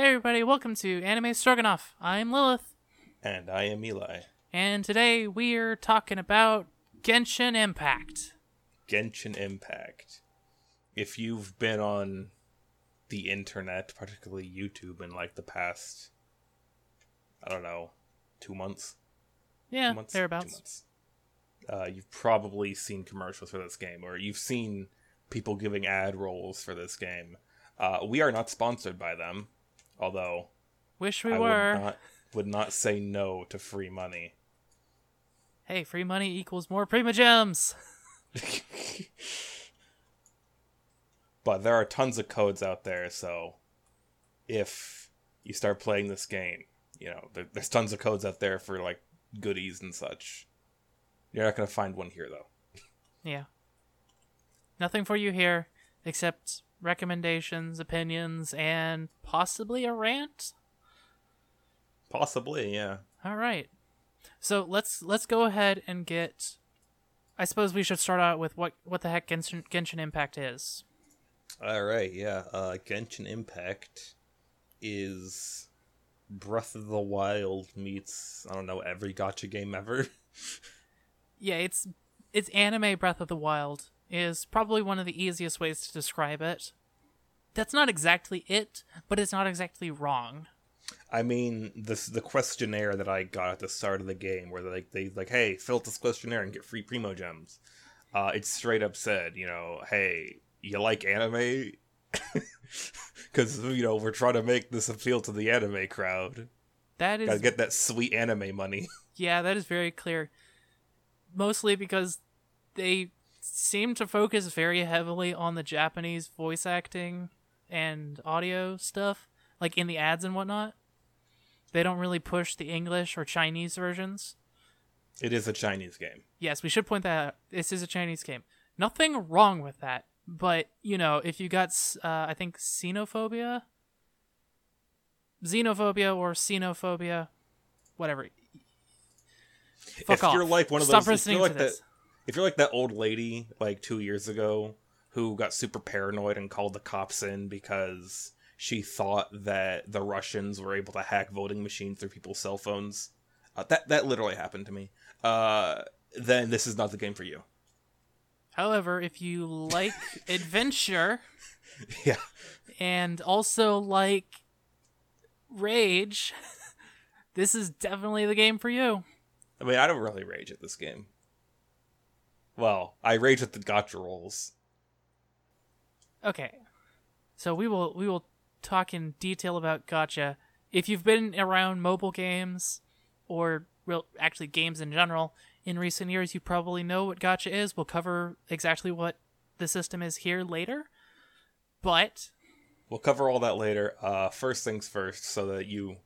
Hey everybody, welcome to Anime Stroganoff. I'm Lilith, And I am Eli. and today we're talking about Genshin Impact. Genshin Impact. If you've been on the internet, particularly YouTube, in like the past, I don't know, two months, Yeah, two months, thereabouts. two months, uh, you've probably seen commercials for this game, or you've seen people giving ad rolls for this game. Uh, we are not sponsored by them, although Wish we I were. would not would not say no to free money. Hey, free money equals more Primogems. but there are tons of codes out there so if you start playing this game you know there, there's tons of codes out there for like goodies and such you're not going to find one here though Yeah. Nothing for you here except recommendations, opinions, and possibly a rant. possibly yeah All right. So let's let's go ahead and get. I suppose we should start out with what what the heck Genshin, Genshin Impact is. all right yeah uh genshin impact is breath of the wild meets i don't know every gacha game ever Yeah, it's it's anime Breath of the Wild is probably one of the easiest ways to describe it. That's not exactly it, but it's not exactly wrong. I mean, this the questionnaire that I got at the start of the game, where they like they like, hey, fill out this questionnaire and get free primo gems. Uh, it straight up said, you know, hey, you like anime? Because you know we're trying to make this appeal to the anime crowd. That is Gotta get that sweet anime money. Yeah, that is very clear. Mostly because they seem to focus very heavily on the Japanese voice acting and audio stuff, like in the ads and whatnot. They don't really push the English or Chinese versions. it is a Chinese game. Yes, we should point that out. This is a Chinese game. Nothing wrong with that. But, you know, if you got, uh, I think, xenophobia, xenophobia or xenophobia, whatever. Fuck if off. you're like one of Stop those, listening to like that, this. If you're like that old lady like two years ago who got super paranoid and called the cops in because she thought that the Russians were able to hack voting machines through people's cell phones, uh, that that literally happened to me. Uh, then this is not the game for you. However, if you like adventure yeah, and also like rage, this is definitely the game for you. I mean, I don't really rage at this game. Well, I rage at the gacha rolls. Okay. So we will we will talk in detail about gacha. If you've been around mobile games or real actually games in general in recent years, you probably know what gacha is. We'll cover exactly what the system is here later. But We'll cover all that later. Uh, first things first, so that you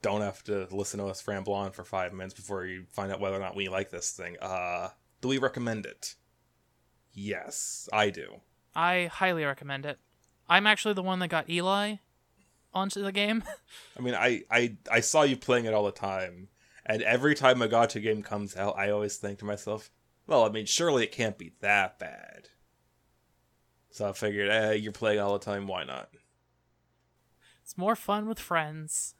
don't have to listen to us ramble on for five minutes before you find out whether or not we like this thing. Uh, do we recommend it? Yes, I do. I highly recommend it. I'm actually the one that got Eli onto the game. I mean, I, I, I saw you playing it all the time, and every time a gacha game comes out, I always think to myself, well, I mean, surely it can't be that bad. So I figured, eh, you're playing all the time, why not? It's more fun with friends.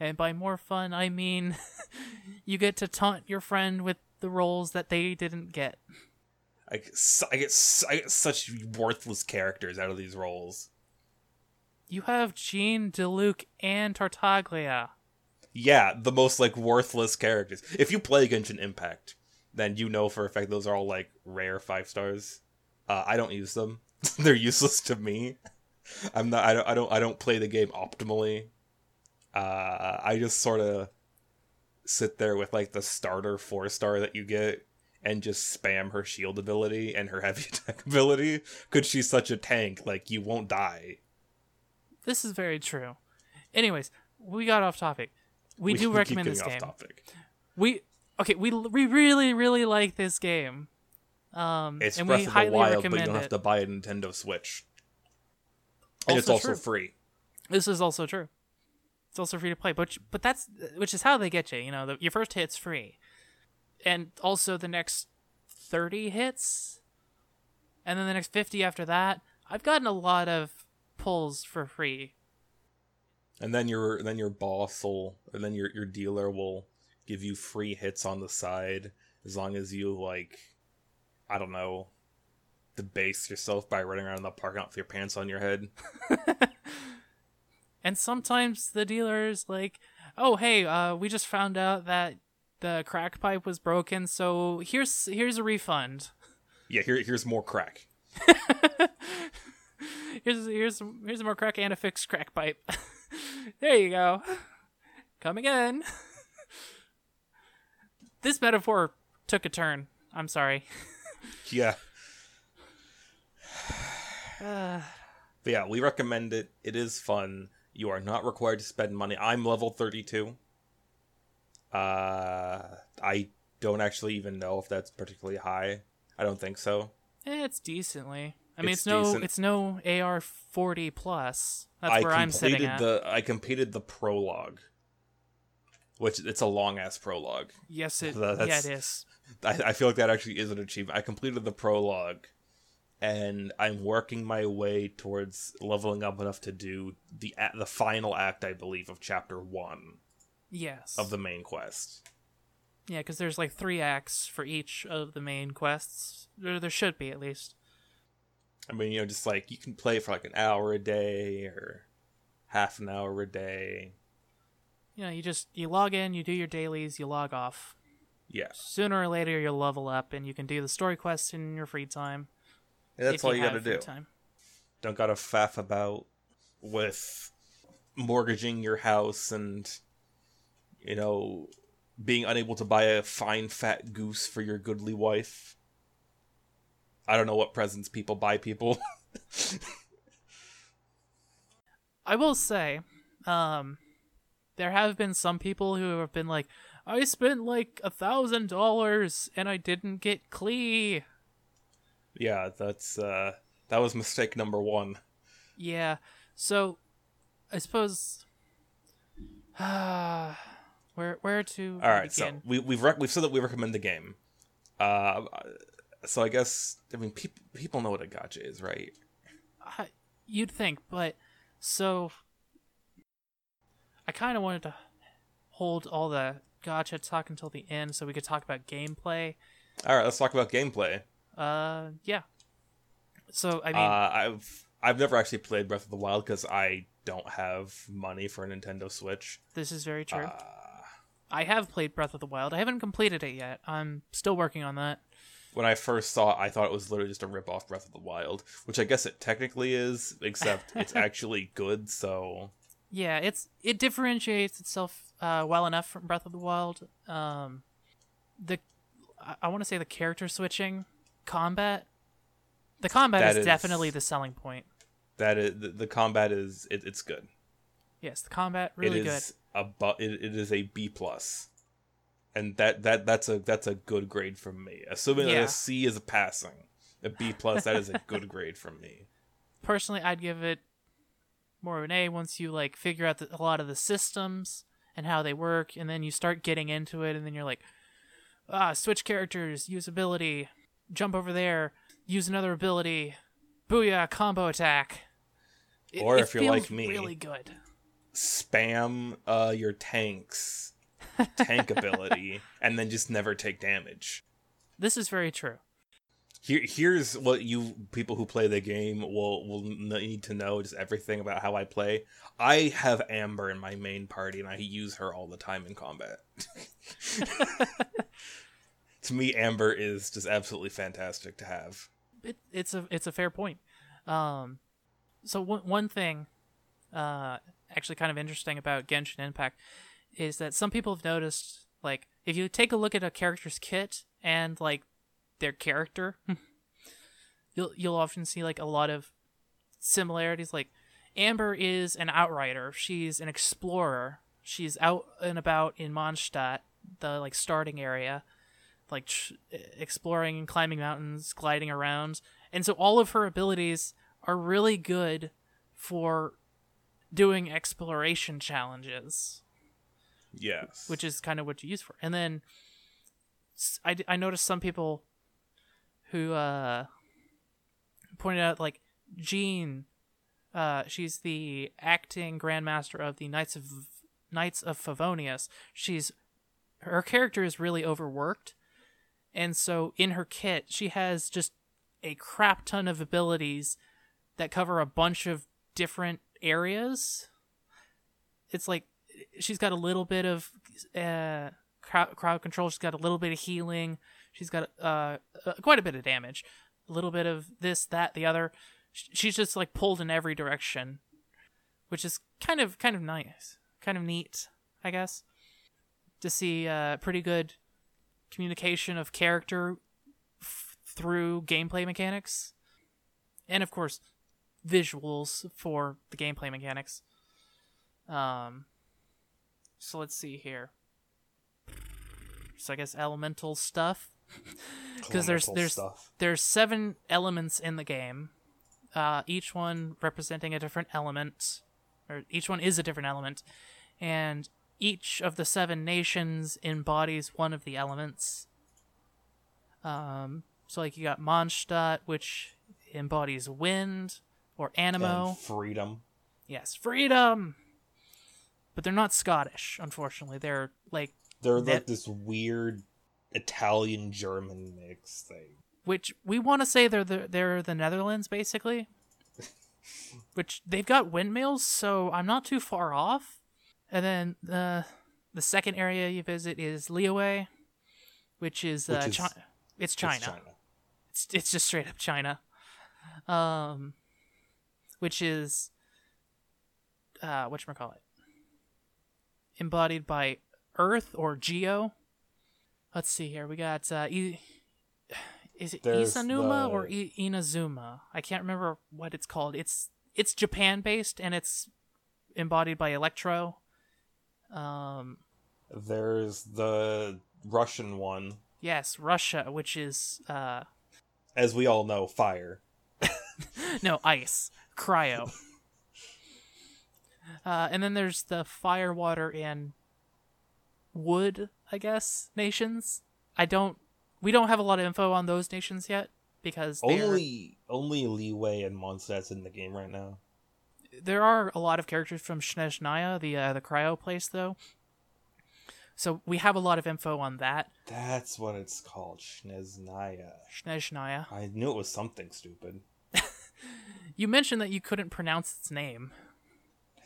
And by more fun, I mean you get to taunt your friend with the rolls that they didn't get. I get, su- I get, su- I get such worthless characters out of these rolls. You have Jean, Diluc, and Tartaglia. Yeah, the most like worthless characters. If you play Genshin Impact, then you know for a fact those are all like rare five stars. Uh, I don't use them; they're useless to me. I'm not. I don't. I don't. I don't play the game optimally. Uh, I just sort of sit there with like the starter four star that you get, and just spam her shield ability and her heavy attack ability because she's such a tank. Like you won't die. This is very true. Anyways, we got off topic. We, do recommend this game. Topic. We okay. We we really really like this game. Um, It's and Breath we of the highly Wild, but you don't have to buy a Nintendo Switch. And it's Also also true. free. This is also true. It's also free to play, but but that's which is how they get you. You know, the, your first hit's free, and also the next thirty hits, and then the next fifty after that. I've gotten a lot of pulls for free and then your then your boss will and then your your dealer will give you free hits on the side as long as you like I don't know debase yourself by running around the parking lot with your pants on your head. and sometimes the dealer's like, "Oh, hey, uh, we just found out that the crack pipe was broken, so here's here's a refund." Yeah, here here's more crack. here's here's here's more crack and a fixed crack pipe. there you go. Come again. this metaphor took a turn. I'm sorry. Yeah. Uh, But yeah, we recommend it. It is fun. You are not required to spend money. I'm level 32. Uh, I don't actually even know if that's particularly high. I don't think so. eh, it's decently. I mean, It's it's, no decent. it's no AR 40 plus. That's I where I'm sitting at. the I completed the prologue, which it's a long ass prologue. yes, it That- yeah that's- it is. I, I feel like that actually is an achievement. I completed the prologue, and I'm working my way towards leveling up enough to do the the final act, I believe, of chapter one Yes. of the main quest. Yeah, because there's like three acts for each of the main quests. There, there should be at least. I mean, you know, just like you can play for like an hour a day or half an hour a day. You know, you just you log in, you do your dailies, you log off. Yeah, Sooner or later, you'll level up, and you can do the story quests in your free time. And that's if all you, have gotta do. Time. Don't gotta faff about with mortgaging your house and you know being unable to buy a fine fat goose for your goodly wife. I don't know what presents people buy people. I will say, um, there have been some people who have been like, I spent like a thousand dollars and I didn't get Klee. Yeah, that's uh that was mistake number 1. Yeah. So, I suppose. uh, where where to All right, so begin? we we've rec- we've said that we recommend the game. Uh so I guess I mean people people know what a gacha is, right? I, you'd think, but so I kind of wanted to hold all the gacha talk until the end so we could talk about gameplay. All right, let's talk about gameplay. Uh, yeah. So I mean, uh, I've I've never actually played Breath of the Wild because I don't have money for a Nintendo Switch. this is very true. Uh, I have played Breath of the Wild. I haven't completed it yet. I'm still working on that. when I first saw it, I thought it was literally just a rip off Breath of the Wild, which I guess it technically is, except it's actually good. So Yeah, it's it differentiates itself uh, well enough from Breath of the Wild. Um, the I, I want to say the character switching combat. The combat That is, is- definitely the selling point. that is the, the combat is it, it's good. Yes, the combat really it good. is a bu- it, it is a B plus, and that that that's a that's a good grade from me. Assuming that Yeah. a C is a passing, a B plus that is a good grade from me. Personally, I'd give it more of an A once you like figure out the, a lot of the systems and how they work, and then you start getting into it, and then you're like, ah, switch characters, use ability, jump over there, use another ability, booyah, combo attack. It- Or if you're like me. really good. spam uh, your tanks tank ability and then just never take damage. This is very true. Here, here's what you people who play the game will will need to know just everything about how I play. I have Amber in my main party, and I use her all the time in combat. to me, Amber is just absolutely fantastic to have. it, it's a it's a fair point. Um, so one one thing, uh, actually kind of interesting about Genshin Impact is that some people have noticed, like, if you take a look at a character's kit and like their character, you'll you'll often see like a lot of similarities. Like, Amber is an outrider. She's an explorer. She's out and about in Mondstadt, the like starting area like tr- exploring and climbing mountains, gliding around. And so all of her abilities are really good for doing exploration challenges, Yes, which is kind of what you use for. And then I, I noticed some people who uh, pointed out like Jean Uh, she's the acting grandmaster of the Knights of Knights of Favonius. She's her character is really overworked, and so in her kit she has just a crap ton of abilities that cover a bunch of different areas. It's like she's got a little bit of uh, crowd, control. She's got a little bit of healing. She's got uh, uh, quite a bit of damage. A little bit of this, that, the other. She's just like pulled in every direction, which is kind of kind of nice, kind of neat, I guess, to see uh, pretty good communication of character f- through gameplay mechanics, and of course, visuals for the gameplay mechanics. Um, so let's see here. So I guess elemental stuff. Because there's there's stuff. there's seven elements in the game, uh, each one representing a different element, or each one is a different element, and each of the seven nations embodies one of the elements. Um, so like you got Mondstadt, which embodies wind or Anemo. and freedom. Yes, freedom. But they're not Scottish, unfortunately. They're like They're That- like this weird Italian German mix thing. which we want to say they're the they're the Netherlands basically. which they've got windmills, so I'm not too far off. And then the the second area you visit is Liyue, which is, Which uh, is- Chi- it's China. It's China. It's it's just straight up China. Um which is uh what you call it? Embodied by Earth or Geo. Let's see here. We got uh e- is it There's Isanuma or I- Inazuma? I can't remember what it's called. It's it's Japan based and it's embodied by Electro. Um There's the Russian one, yes, Russia, which is uh as we all know, fire. no ice cryo uh, and then there's the fire water and wood i guess nations i don't we don't have a lot of info on those nations yet because Only only Liyue and Mondstadt's in the game right now. There are a lot of characters from Snezhnaya, the uh, the cryo place though so we have a lot of info on that That's what it's called, Schneznaya. Snezhnaya. I knew it was something stupid. you mentioned that you couldn't pronounce its name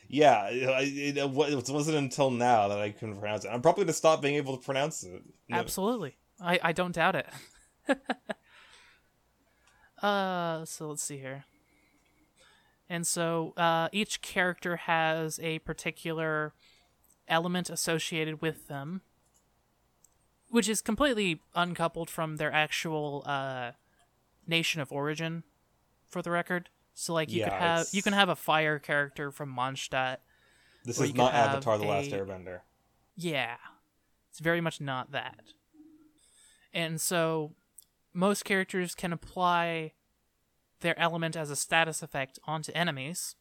Yeah, I, it, it wasn't until now that I couldn't pronounce it. I'm probably gonna stop being able to pronounce it. No, Absolutely. I, I don't doubt it. uh so let's see here. And so uh each character has a particular element associated with them which is completely uncoupled from their actual uh nation of origin for the record. So like you could have it's- you can have a fire character from Mondstadt. This is not Avatar: The Last a- Airbender. Yeah. It's very much not that. And so most characters can apply their element as a status effect onto enemies.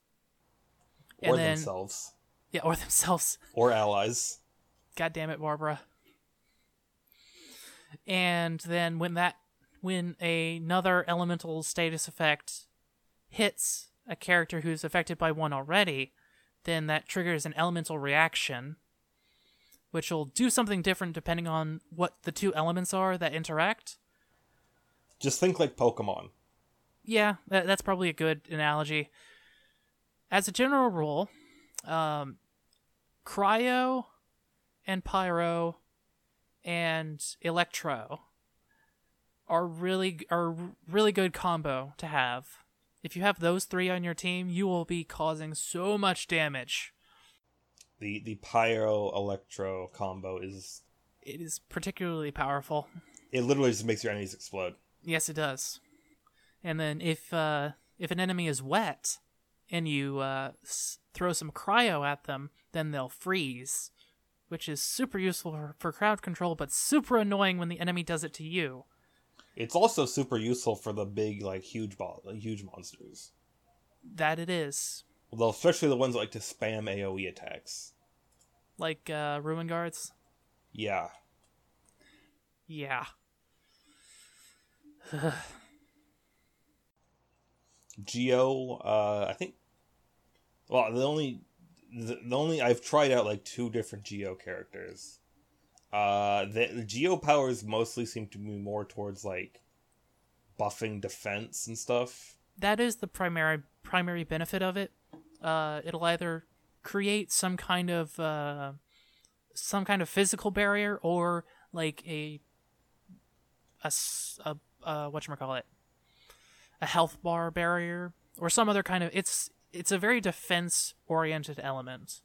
Or and then themselves. yeah, or themselves. Or allies. God damn it, Barbara. And then when that when another elemental status effect hits a character who's affected by one already, then that triggers an elemental reaction, which will do something different depending on what the two elements are that interact. Just think like Pokemon. Yeah, that, that's probably a good analogy. As a general rule, um, cryo and pyro and electro are really are really good combo to have. If you have those three on your team, you will be causing so much damage. The the Pyro Electro combo is It is particularly powerful. it literally just makes your enemies explode. Yes, it does. And then if uh, if an enemy is wet and you uh, s- throw some cryo at them, then they'll freeze, which is super useful for, for crowd control, but super annoying when the enemy does it to you. It's also super useful for the big like huge ball huge monsters. That it is, Well, especially the ones that like to spam AOE attacks. like uh, ruin guards. Yeah. Yeah, Geo, uh, I think Well, the only the, the only I've tried out like two different Geo characters. Uh, the, Geo powers mostly seem to be more towards like buffing defense and stuff. That is the primary primary benefit of it. Uh, it'll either create some kind of uh, some kind of physical barrier or like a a, a uh, what call it a health bar barrier or some other kind of it's it's a very defense oriented element.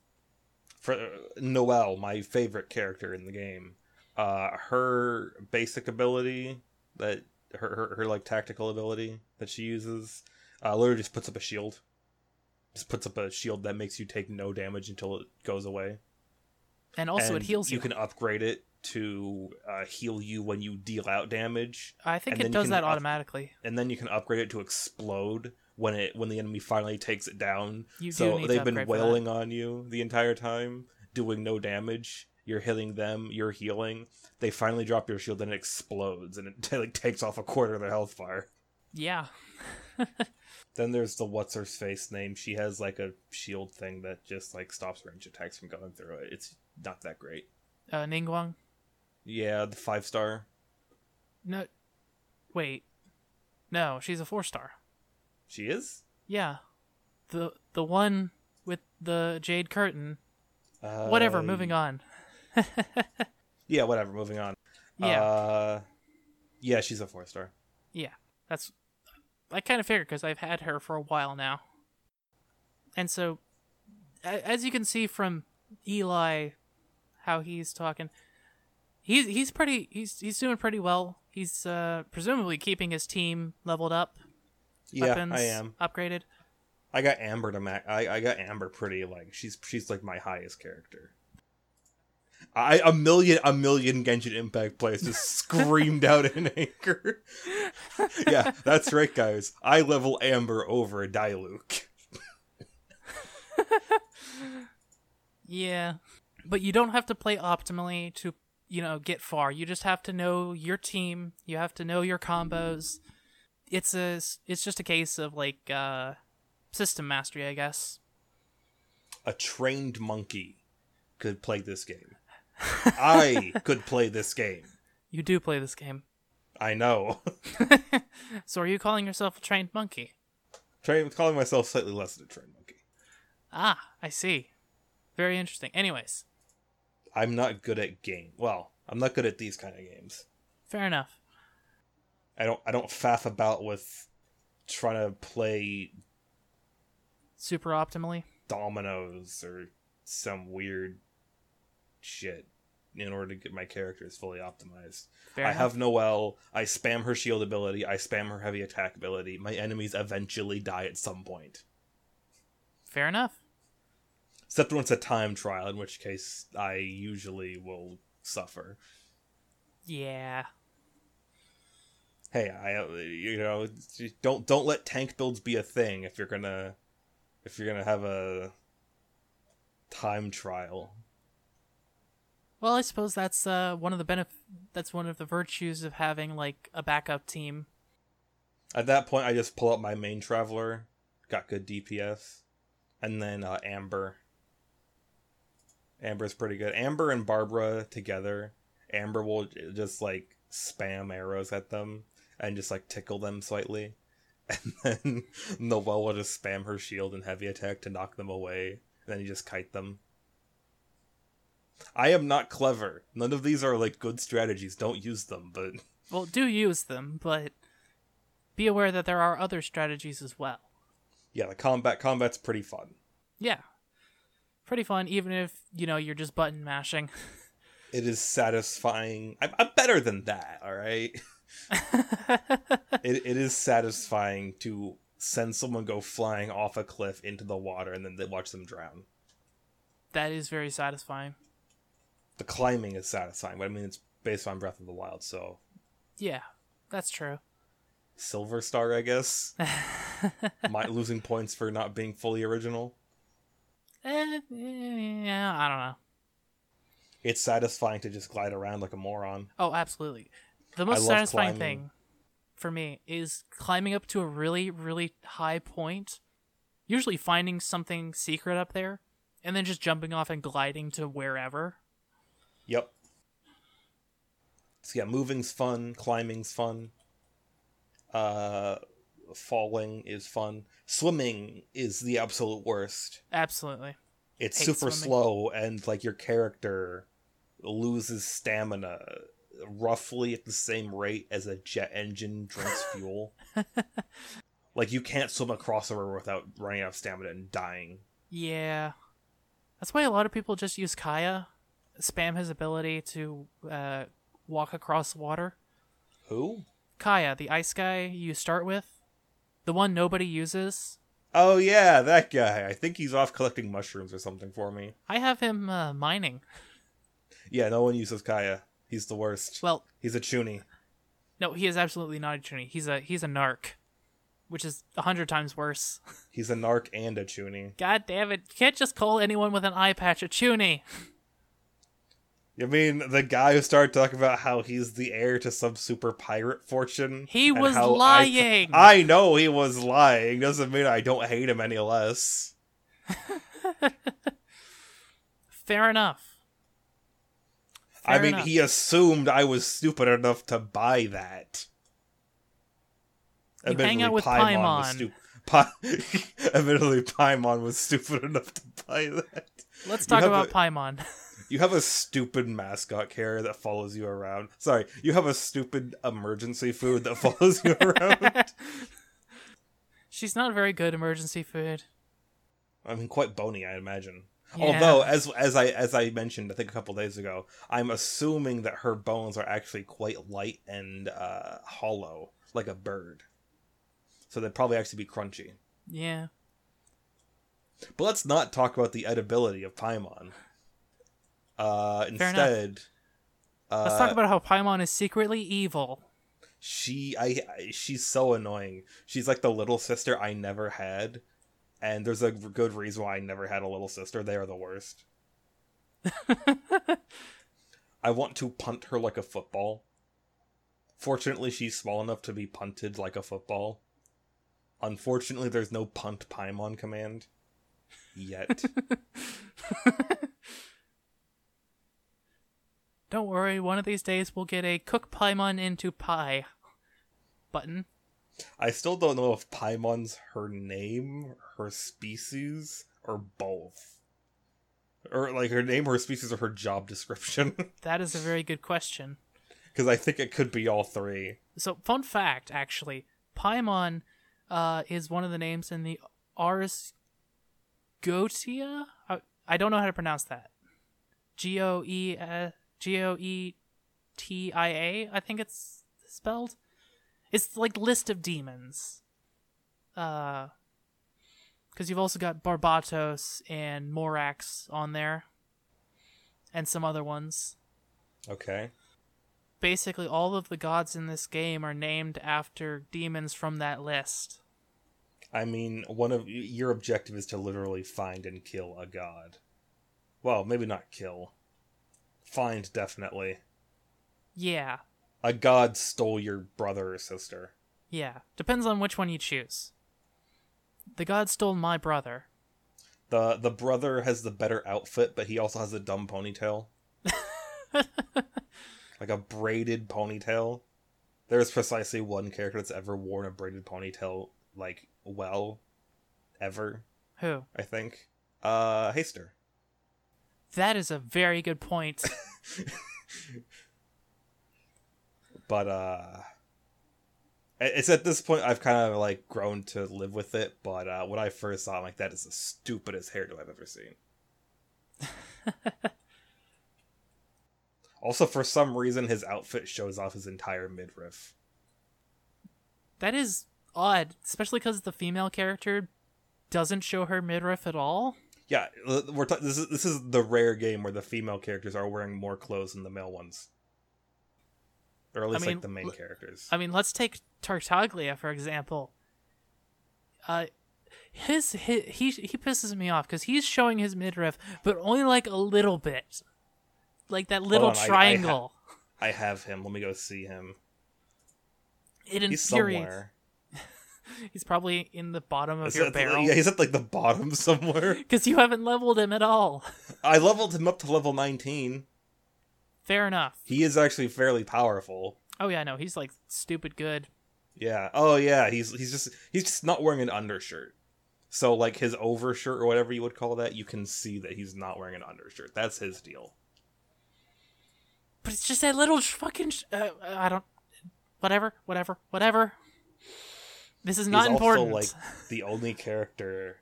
For Noelle, my favorite character in the game, uh, her basic ability that her, her her like tactical ability that she uses, uh, literally just puts up a shield. Just puts up a shield that makes you take no damage until it goes away. And also it heals you. You can upgrade it to uh, heal you when you deal out damage, I think it does can that automatically. and then you can upgrade it to explode when it when the enemy finally takes it down. You do so they've been upgrade for that. wailing on you the entire time, doing no damage. You're hitting them, you're healing. They finally drop your shield, and it explodes, and it like takes off a quarter of their health bar. Yeah. Then there's the what's her face name. She has like a shield thing that just like stops range attacks from going through it. It's not that great. Uh, Ningguang. Yeah, the five star. No. Wait. No, she's a four star. She is. Yeah. The the one with the jade curtain. Uh, Whatever, moving on. Yeah, whatever. Moving on. Yeah. Uh, yeah, she's a four star. Yeah. That's I kind of figured cuz I've had her for a while now. And so a- as you can see from Eli how he's talking he's he's pretty he's he's doing pretty well. He's uh presumably keeping his team leveled up, Yeah, weapons I am. upgraded. I got Amber to max. I, I got Amber pretty like she's she's like my highest character. I a million a million Genshin Impact players just screamed out in anger. yeah, that's right, guys. I level Amber over Diluc. Yeah. But you don't have to play optimally to, you know, get far. You just have to know your team. You have to know your combos. It's a it's just a case of like uh system mastery, I guess. A trained monkey could play this game. I could play this game. You do play this game. I know. So are you calling yourself a trained monkey? Train calling myself slightly less than a trained monkey. Ah, I see. Very interesting. Anyways, I'm not good at game. Well, I'm not good at these kind of games. fair enough. I don't I don't faff about with trying to play Super optimally. dominoes or some weird shit in order to get my characters fully optimized. Fair I enough. have Noelle, I spam her shield ability, I spam her heavy attack ability. My enemies eventually die at some point. Fair enough. Except when it's a time trial, in which case I usually will suffer. Yeah. Hey, I you know don't don't let tank builds be a thing if you're gonna if you're gonna have a time trial. Well, I suppose that's uh one of the benef- that's one of the virtues of having like a backup team. At that point, I just pull up my main traveler, got good DPS, and then uh, Amber. Amber's pretty good. Amber and Barbara together. Amber will just like spam arrows at them and just like tickle them slightly. And then Noelle will just spam her shield and heavy attack to knock them away. And then you just kite them. I am not clever. None of these are like good strategies. Don't use them, but Well, do use them, but be aware that there are other strategies as well. yeah, the combat combat's pretty fun. Yeah. Pretty fun, even if, you know, you're just button mashing. it is satisfying. I'm, I'm better than that, all right? it, it is satisfying to send someone go flying off a cliff into the water and then they watch them drown. that is very satisfying. The climbing is satisfying, but I mean, it's based on Breath of the Wild, so Yeah, that's true. Silver Star, I guess. My losing points for not being fully original. Eh, yeah, I don't know. It's satisfying to just glide around like a moron. Oh, absolutely. The most satisfying climbing. thing for me is climbing up to a really, really high point usually finding something secret up there and then just jumping off and gliding to wherever. Yep. So yeah, moving's fun, climbing's fun. Uh falling is fun. Swimming is the absolute worst. Absolutely. It's Hate super swimming. slow and like your character loses stamina roughly at the same rate as a jet engine drinks fuel. like you can't swim across a river without running out of stamina and dying. Yeah. That's why a lot of people just use Kaeya, spam his ability to uh, walk across water. Who? Kaeya, the ice guy you start with, the one nobody uses. Oh yeah, that guy. I think he's off collecting mushrooms or something for me. I have him uh, mining. Yeah, no one uses Kaeya. He's the worst. Well, He's a chuny. no, he is absolutely not a Chuny. He's a he's a narc, which is a hundred times worse. He's a narc and a chuny. God damn it! You can't just call anyone with an eye patch a Chuny. You mean the guy who started talking about how he's the heir to some super pirate fortune? He was how I- lying. I, know he was lying. Doesn't mean I don't hate him any less. Fair enough. I mean, enough. he assumed I was stupid enough to buy that. You hang out with Paimon was Paimon. stu- Pa- Admittedly, Paimon was stupid enough to buy that. Let's talk about a- Paimon. You have a stupid mascot carrier that follows you around. Sorry, you have a stupid emergency food that follows you around. She's not very good emergency food. I mean, quite bony, I imagine. Yeah. Although, as as I as I mentioned, I think a couple days ago, I'm assuming that her bones are actually quite light and uh, hollow, like a bird. So they'd probably actually be crunchy. Yeah. But let's not talk about the edibility of Paimon. Uh, instead, uh, Let's talk about how Paimon is secretly evil. she I, I she's so annoying. She's like the little sister I never had, and there's a good reason why I never had a little sister. They are the worst. I want to punt her like a football. Fortunately, she's small enough to be punted like a football. Unfortunately, there's no punt Paimon command yet. Don't worry, one of these days we'll get a cook Paimon into pie button. I still don't know if Paimon's her name, her species, or both. Or like her name, her species, or her job description. That is a very good question. Because I think it could be all three. So, fun fact, actually, Paimon uh, is one of the names in the Ars Goetia. I, I don't know how to pronounce that. G O E G O E T I A. I think it's spelled. It's like list of demons. Uh, because you've also got Barbatos and Morax on there, and some other ones Okay. basically all of the gods in this game are named after demons from that list. I mean, one of your objective is to literally find and kill a god. Well, maybe not kill. Find definitely. Yeah, A god stole your brother or sister. yeah. Depends on which one you choose. The god stole my brother. The the brother has the better outfit, but he also has a dumb ponytail. like a braided ponytail. There's precisely one character that's ever worn a braided ponytail like well ever, Who? I think. Uh Haster. That is a very good point. But uh it's at this point I've kind of like grown to live with it, but uh when I first saw it, I'm like that is the stupidest hairdo I've ever seen. also for some reason his outfit shows off his entire midriff. that is odd, especially because the female character doesn't show her midriff at all. Yeah, we're ta- this is this is the rare game where the female characters are wearing more clothes than the male ones. Or at least mean, like the main l- characters. I mean, let's take Tartaglia for example. Uh, his, his he he pisses me off because he's showing his midriff, but only like a little bit, like that little on, I- I ha- triangle. I have him. Let me go see him. it He's infuriates. He's probably in the bottom of Is your barrel Yeah, he's at like the bottom somewhere. because you haven't leveled him at all. I leveled him up to level 19. Fair enough. He is actually fairly powerful. Oh yeah, no, he's like stupid good. Yeah. Oh yeah, he's he's just he's just not wearing an undershirt. So like his overshirt or whatever you would call that, you can see that he's not wearing an undershirt. That's his deal. But it's just that little fucking. Sh- uh, I don't. Whatever, whatever, whatever. This is not he's important. also like the only character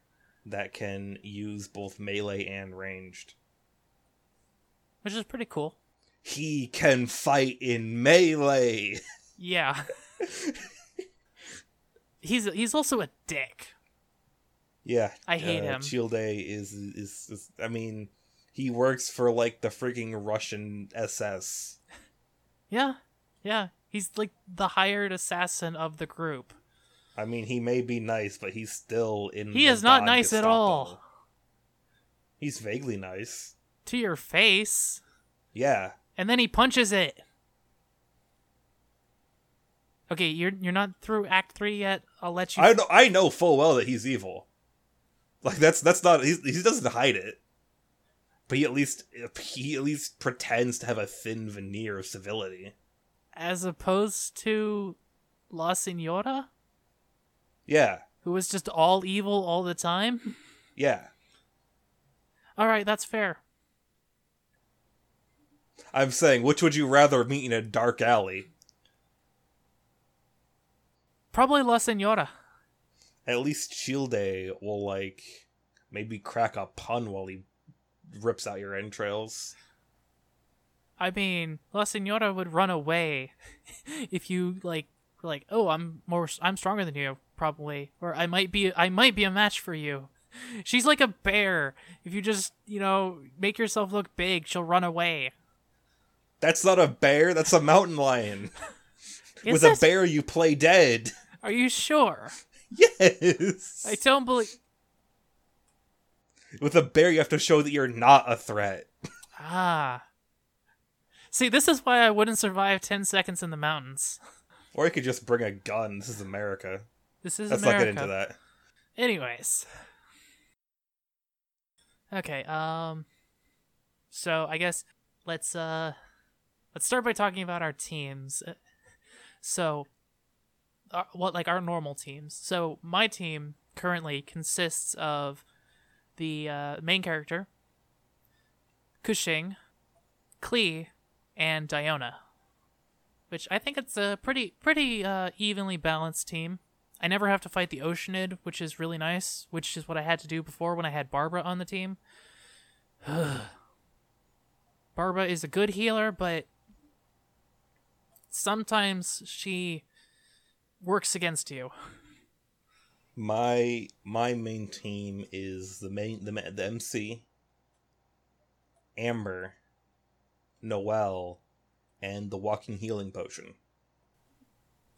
that can use both melee and ranged. which is pretty cool. He can fight in melee. Yeah. he's he's also a dick. Yeah, I hate uh, him. Childe is, is is I mean, he works for like the freaking Russian SS. Yeah, yeah. He's like the hired assassin of the group. I mean, he may be nice, but he's still in. He is not nice at all. He's vaguely nice. To your face, Yeah, and then he punches it. Okay, you're you're not through Act Three yet. I'll let you. I know. I know full well that he's evil. Like that's that's not. He he doesn't hide it. But he at least he at least pretends to have a thin veneer of civility. as opposed to La Signora, Yeah, who was just all evil all the time. yeah. All right, that's fair. I'm saying, which would you rather meet in a dark alley? Probably La Signora. At least Childe will like maybe crack a pun while he rips out your entrails. I mean, La Signora would run away if you like like, "Oh, I'm more I'm stronger than you, probably." Or I might be I might be a match for you. She's like a bear. If you just, you know, make yourself look big, she'll run away. That's not a bear. That's a mountain lion. With a bear, you play dead. Are you sure? Yes. I don't believe With a bear, you have to show that you're not a threat. Ah. See, this is why I wouldn't survive 10 seconds in the mountains. Or you could just bring a gun. This is America. This is Let's America. not get into that. Anyways. Okay, um so I guess let's uh let's start by talking about our teams. Uh, So uh, what like our normal teams. So my team currently consists of the uh, main character, Kushing, Klee, and Diona. Which I think it's a pretty pretty uh, evenly balanced team. I never have to fight the Oceanid, which is really nice, which is what I had to do before when I had Barbara on the team. Barbara is a good healer, but sometimes she works against you. My my main team is the main the, the MC, Amber, Noelle, and the walking healing potion.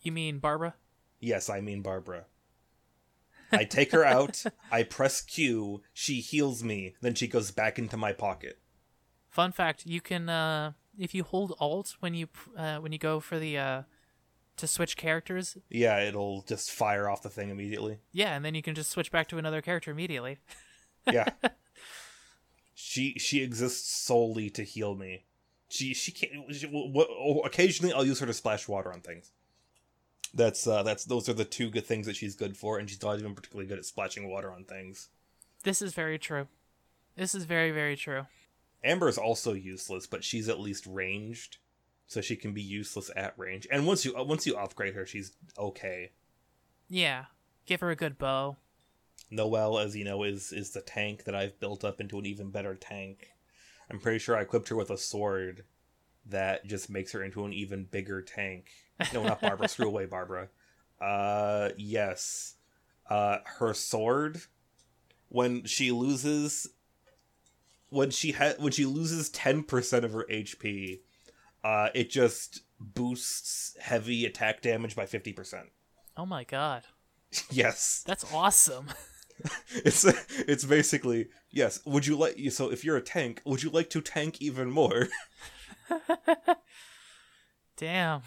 You mean Barbara? Yes, I mean Barbara. I take her out, I press Q, she heals me, then she goes back into my pocket. Fun fact: you can, uh, if you hold Alt when you uh, when you go for the uh, to switch characters, Yeah, it'll just fire off the thing immediately. yeah, and then you can just switch back to another character immediately. Yeah. she she exists solely to heal me. She she can't. She, occasionally, I'll use her to splash water on things. That's uh that's those are the two good things that she's good for, and she's not even particularly good at splashing water on things. This is very true. This is very very true. Amber is also useless, but she's at least ranged, so she can be useless at range. And once you uh, once you upgrade her, she's okay. Yeah, give her a good bow. Noelle, as you know, is is the tank that I've built up into an even better tank. I'm pretty sure I equipped her with a sword that just makes her into an even bigger tank. No, not Barbara. Screw away, Barbara. Uh, yes. Uh, her sword when she loses when she ha- when she loses 10% of her HP, uh, it just boosts heavy attack damage by 50%. Oh my god, yes. that's awesome. It's it's basically yes. Would you like you so if you're a tank, would you like to tank even more? Damn.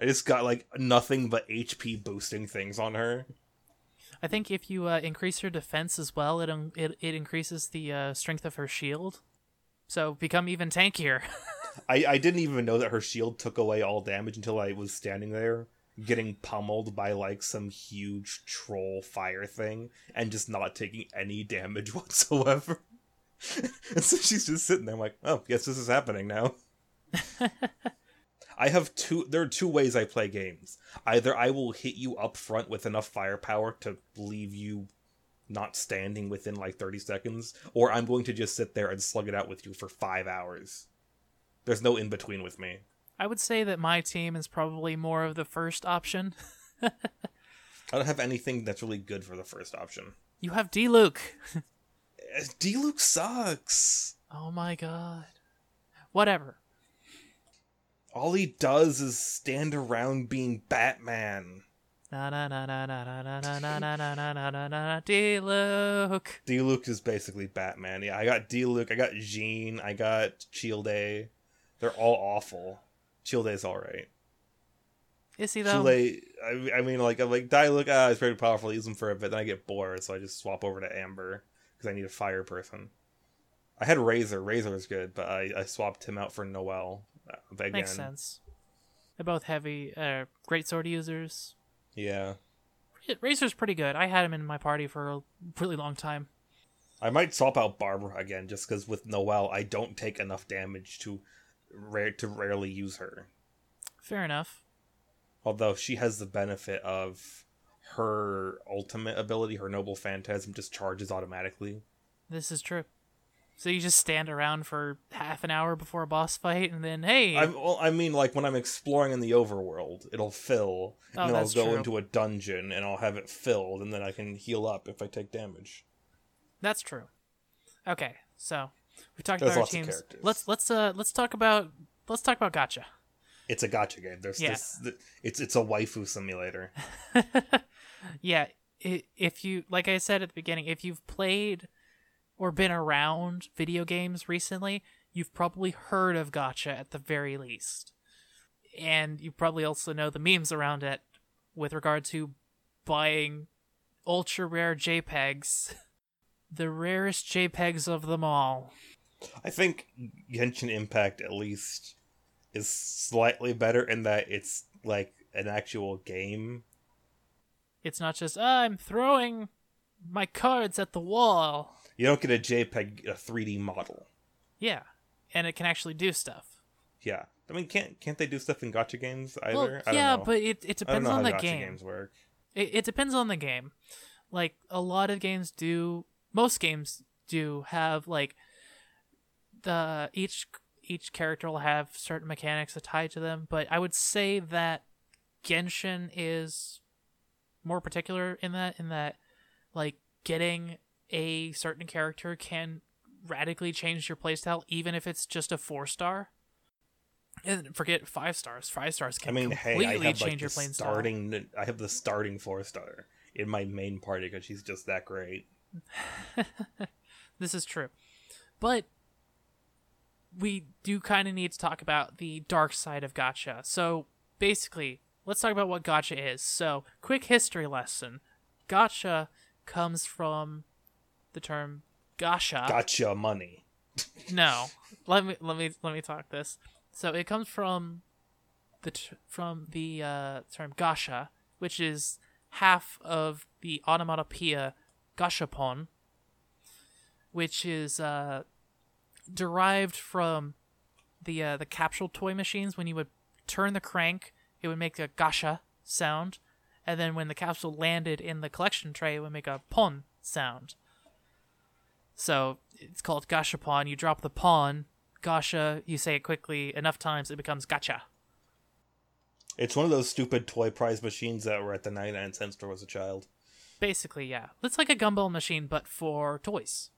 I just got like nothing but HP boosting things on her. I think if you uh, increase her defense as well, it um, it, it increases the uh, strength of her shield. So become even tankier. I, I didn't even know that her shield took away all damage until I was standing there getting pummeled by like some huge troll fire thing and just not taking any damage whatsoever. and so she's just sitting there I'm like, oh, guess this is happening now. I have two there are two ways I play games. Either I will hit you up front with enough firepower to leave you not standing within like 30 seconds, or I'm going to just sit there and slug it out with you for five hours. There's no in between with me. I would say that my team is probably more of the first option. I don't have anything that's really good for the first option. You have Diluc. Eh, Diluc sucks. Oh my god. Whatever. All he does is stand around being Batman. Na na na na na na na na na na na na na na na Diluc. D Luke is basically Batman. Yeah, I got Diluc, I got Jean, I got Childe. They're all awful. Childe's alright. Is he though? Childe, I, I mean, like, I'm like, Diluc, ah, he's very powerful, I use him for a bit, then I get bored, so I just swap over to Amber, because I need a fire person. I had Razor, Razor was good, but I, I swapped him out for Noelle. Again. Makes sense. They're both heavy, uh, great sword users. Yeah. Razor's pretty good. I had him in my party for a really long time. I might swap out Barbara again, just because with Noelle, I don't take enough damage to rare to rarely use her. Fair enough. Although she has the benefit of her ultimate ability, her noble phantasm, just charges automatically. This is true. So you just stand around for half an hour before a boss fight, and then hey, I, well, I mean, like when I'm exploring in the overworld, it'll fill, and Oh, then I'll go true. into a dungeon and I'll have it filled, and then I can heal up if I take damage. that's true. Okay, so we talked There's about our teams. characters. Let's let's uh let's talk about let's talk about gacha. It's a gacha game. There's Yeah. this. It's it's a waifu simulator. yeah, if you like I said at the beginning, if you've played or been around video games recently, you've probably heard of gacha at the very least. And you probably also know the memes around it with regard to buying ultra rare JPEGs. The rarest JPEGs of them all. I think Genshin Impact at least is slightly better in that it's like an actual game. It's not just, "Ah, I'm throwing my cards at the wall. You don't get a JPEG, a 3D model. Yeah. And it can actually do stuff. Yeah, I mean, can't can't they do stuff in gacha games either? Well, I don't yeah, know. but it, it depends on how the game. games work. It, it depends on the game. Like a lot of games do, most games do have like the each each character will have certain mechanics tied to them. But I would say that Genshin is more particular in that in that like getting a certain character can radically change your playstyle, even if it's just a four star. And forget five stars. Five stars can I mean, hey, completely I have change like your the playing style. starting. I have the starting four star in my main party because she's just that great. This is true. But we do kind of need to talk about the dark side of gacha. So basically, let's talk about what gacha is. So, quick history lesson. Gacha comes from the term gasha. Gotcha money. No. Let me let me let me talk this. So, it comes from the t- from the uh, term gasha, which is half of the onomatopoeia gashapon, which is uh, derived from the uh, the capsule toy machines. When you would turn the crank, it would make a gasha sound, and then when the capsule landed in the collection tray, it would make a pon sound. So it's called gashapon. You drop the pawn, gasha. You say it quickly enough times, it becomes gacha. It's one of those stupid toy prize machines that were at the 99 cent store as a child. Basically, yeah. It's like a gumball machine, but for toys.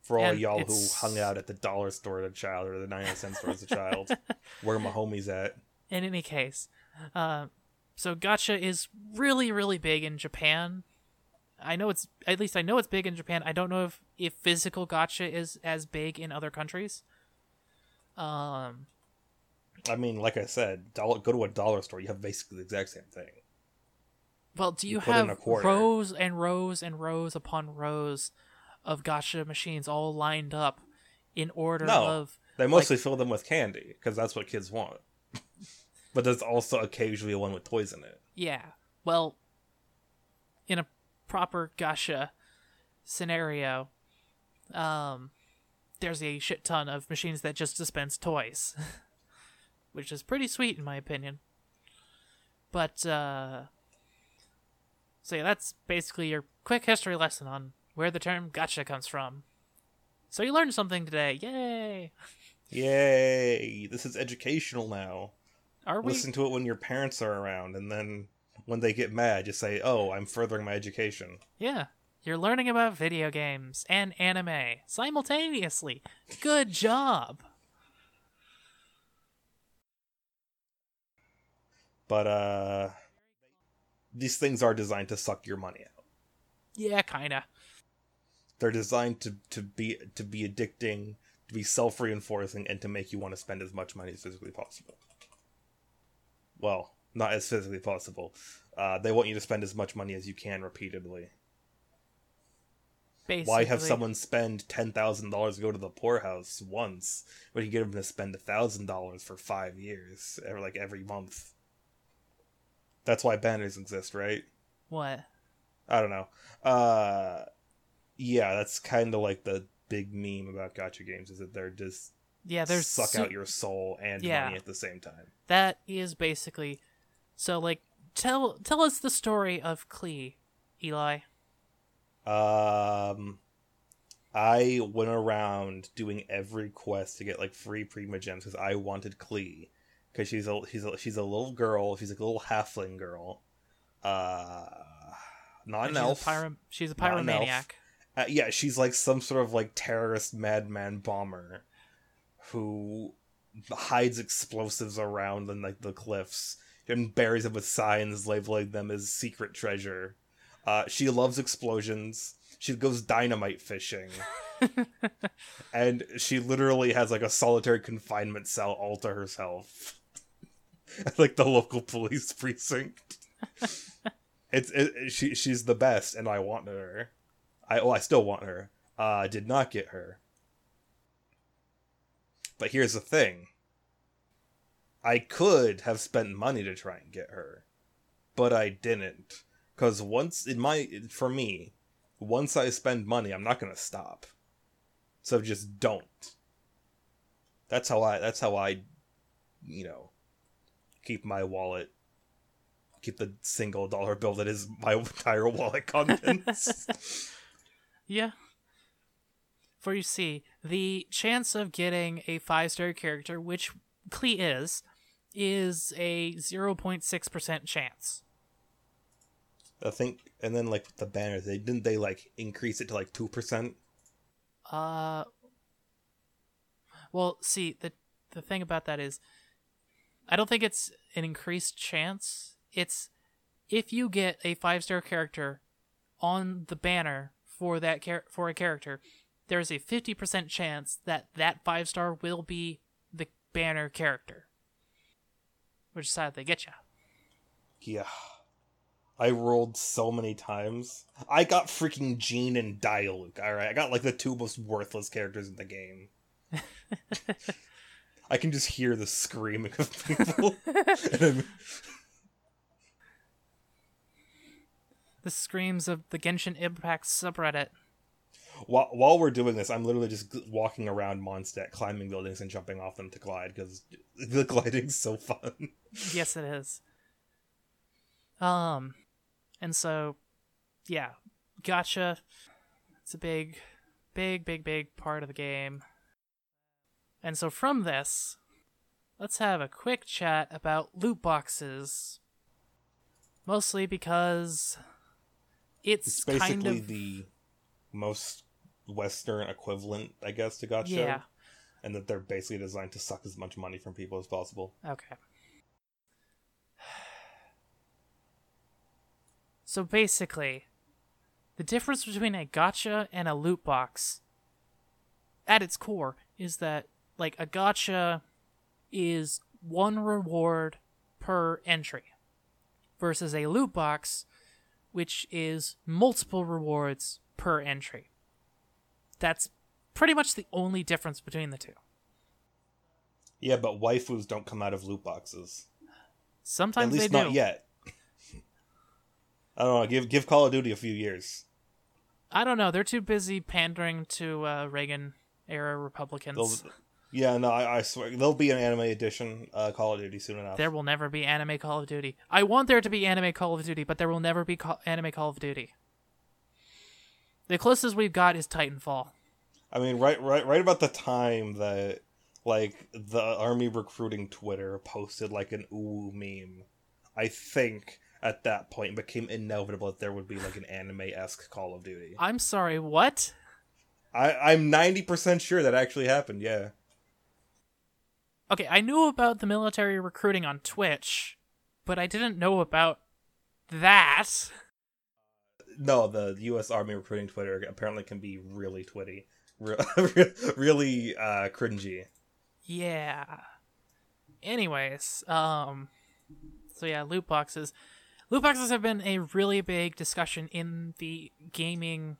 For all And y'all who hung out at the dollar store as a child or the 99 cent store as a child, where my homies at? In any case, uh, so gacha is really, really big in Japan. I know it's at least I know it's big in Japan. I don't know if if physical gacha is as big in other countries. Um, I mean, like I said, dollar, go to a dollar store, you have basically the exact same thing. Well, do you, You have rows and rows and rows upon rows of gacha machines all lined up in order No. of They mostly fill them with candy because that's what kids want. but there's also occasionally one with toys in it. yeah. Well, in a proper gacha scenario, um, there's a shit ton of machines that just dispense toys, which is pretty sweet in my opinion. But uh, so yeah, that's basically your quick history lesson on where the term gacha comes from. So you learned something today. Yay! Yay! This is educational now. Are we? Listen to it when your parents are around, and then when they get mad, just say, "Oh, I'm furthering my education." Yeah. You're learning about video games and anime simultaneously. Good job. But uh, these things are designed to suck your money out. Yeah, kinda. They're designed to to be to be addicting, to be self reinforcing, and to make you want to spend as much money as physically possible. Well, not as physically possible. Uh, they want you to spend as much money as you can repeatedly. Basically. Why have someone spend ten thousand dollars to go to the poorhouse once when you get them to spend thousand dollars for five years, or like every month? That's why banners exist, right? What? I don't know. Uh, yeah, that's kind of like the big meme about gacha games is that they're just Yeah, there's suck su- out your soul and Yeah. money at the same time. That is basically. So, like, tell tell us the story of Klee, Eli. Um, I went around doing every quest to get like free Primogems because I wanted Klee because she's a she's a she's a little girl. She's like a little halfling girl. Uh, not And an she's elf. A pyro- she's a pyromaniac. Uh, yeah, she's like some sort of like terrorist madman bomber who hides explosives around in like the cliffs and buries them with signs labeling them as secret treasure. Uh, she loves explosions. She goes dynamite fishing. and she literally has like a solitary confinement cell all to herself. At, like the local police precinct. it's it, she she's the best and I want her. I oh I still want her. Uh I did not get her. But here's the thing. I could have spent money to try and get her, but I didn't. Cause once in my for me, once I spend money, I'm not gonna stop. So just don't. That's how I that's how I you know keep my wallet keep the single dollar bill that is my entire wallet contents. Yeah. For you see, the chance of getting a five star character, which Klee is, is a 0.6% chance. I think, and then like the banners, they didn't they like increase it to like two percent. Uh, well, see the the thing about that is, I don't think it's an increased chance. It's if you get a five star character on the banner for that char- for a character, there's a fifty percent chance that that five star will be banner character. Which side they get you? Yeah, I rolled so many times. I got freaking Jean and Diluc. All right, I got like the two most worthless characters in the game. I can just hear the screaming of people. The screams of the Genshin Impact subreddit. While, while we're doing this, I'm literally just walking around Mondstadt, climbing buildings and jumping off them to glide because the gliding's so fun. yes, it is. Um, and so, yeah, gacha. It's a big, big, big, big part of the game. And so from this, let's have a quick chat about loot boxes. Mostly because it's, It's basically kind of the most Western equivalent, I guess, to Gacha. yeah. And that they're basically designed to suck as much money from people as possible. Okay. So basically, the difference between a gacha and a loot box at its core is that like a gacha is one reward per entry versus a loot box, which is multiple rewards per entry. That's pretty much the only difference between the two. Yeah, but waifus don't come out of loot boxes. Sometimes At least not do. yet. I don't know. Give give Call of Duty a few years. I don't know. They're too busy pandering to uh, Reagan era Republicans. They'll, yeah, no, I, I swear there'll be an anime edition uh, Call of Duty soon enough. There will never be anime Call of Duty. I want there to be anime Call of Duty, but there will never be call- anime Call of Duty. The closest we've got is Titanfall. I mean, right, right, right about the time that like the army recruiting Twitter posted like an ooh meme, I think at that point it became inevitable that there would be like an anime esque Call of Duty. I'm sorry, what? I, I'm ninety percent sure that actually happened. Yeah. Okay, I knew about the military recruiting on Twitch, but I didn't know about that. No, the U.S. Army recruiting Twitter apparently can be really twitty, Re- really uh, cringy. Yeah. Anyways, um so yeah, loot boxes. Loot boxes have been a really big discussion in the gaming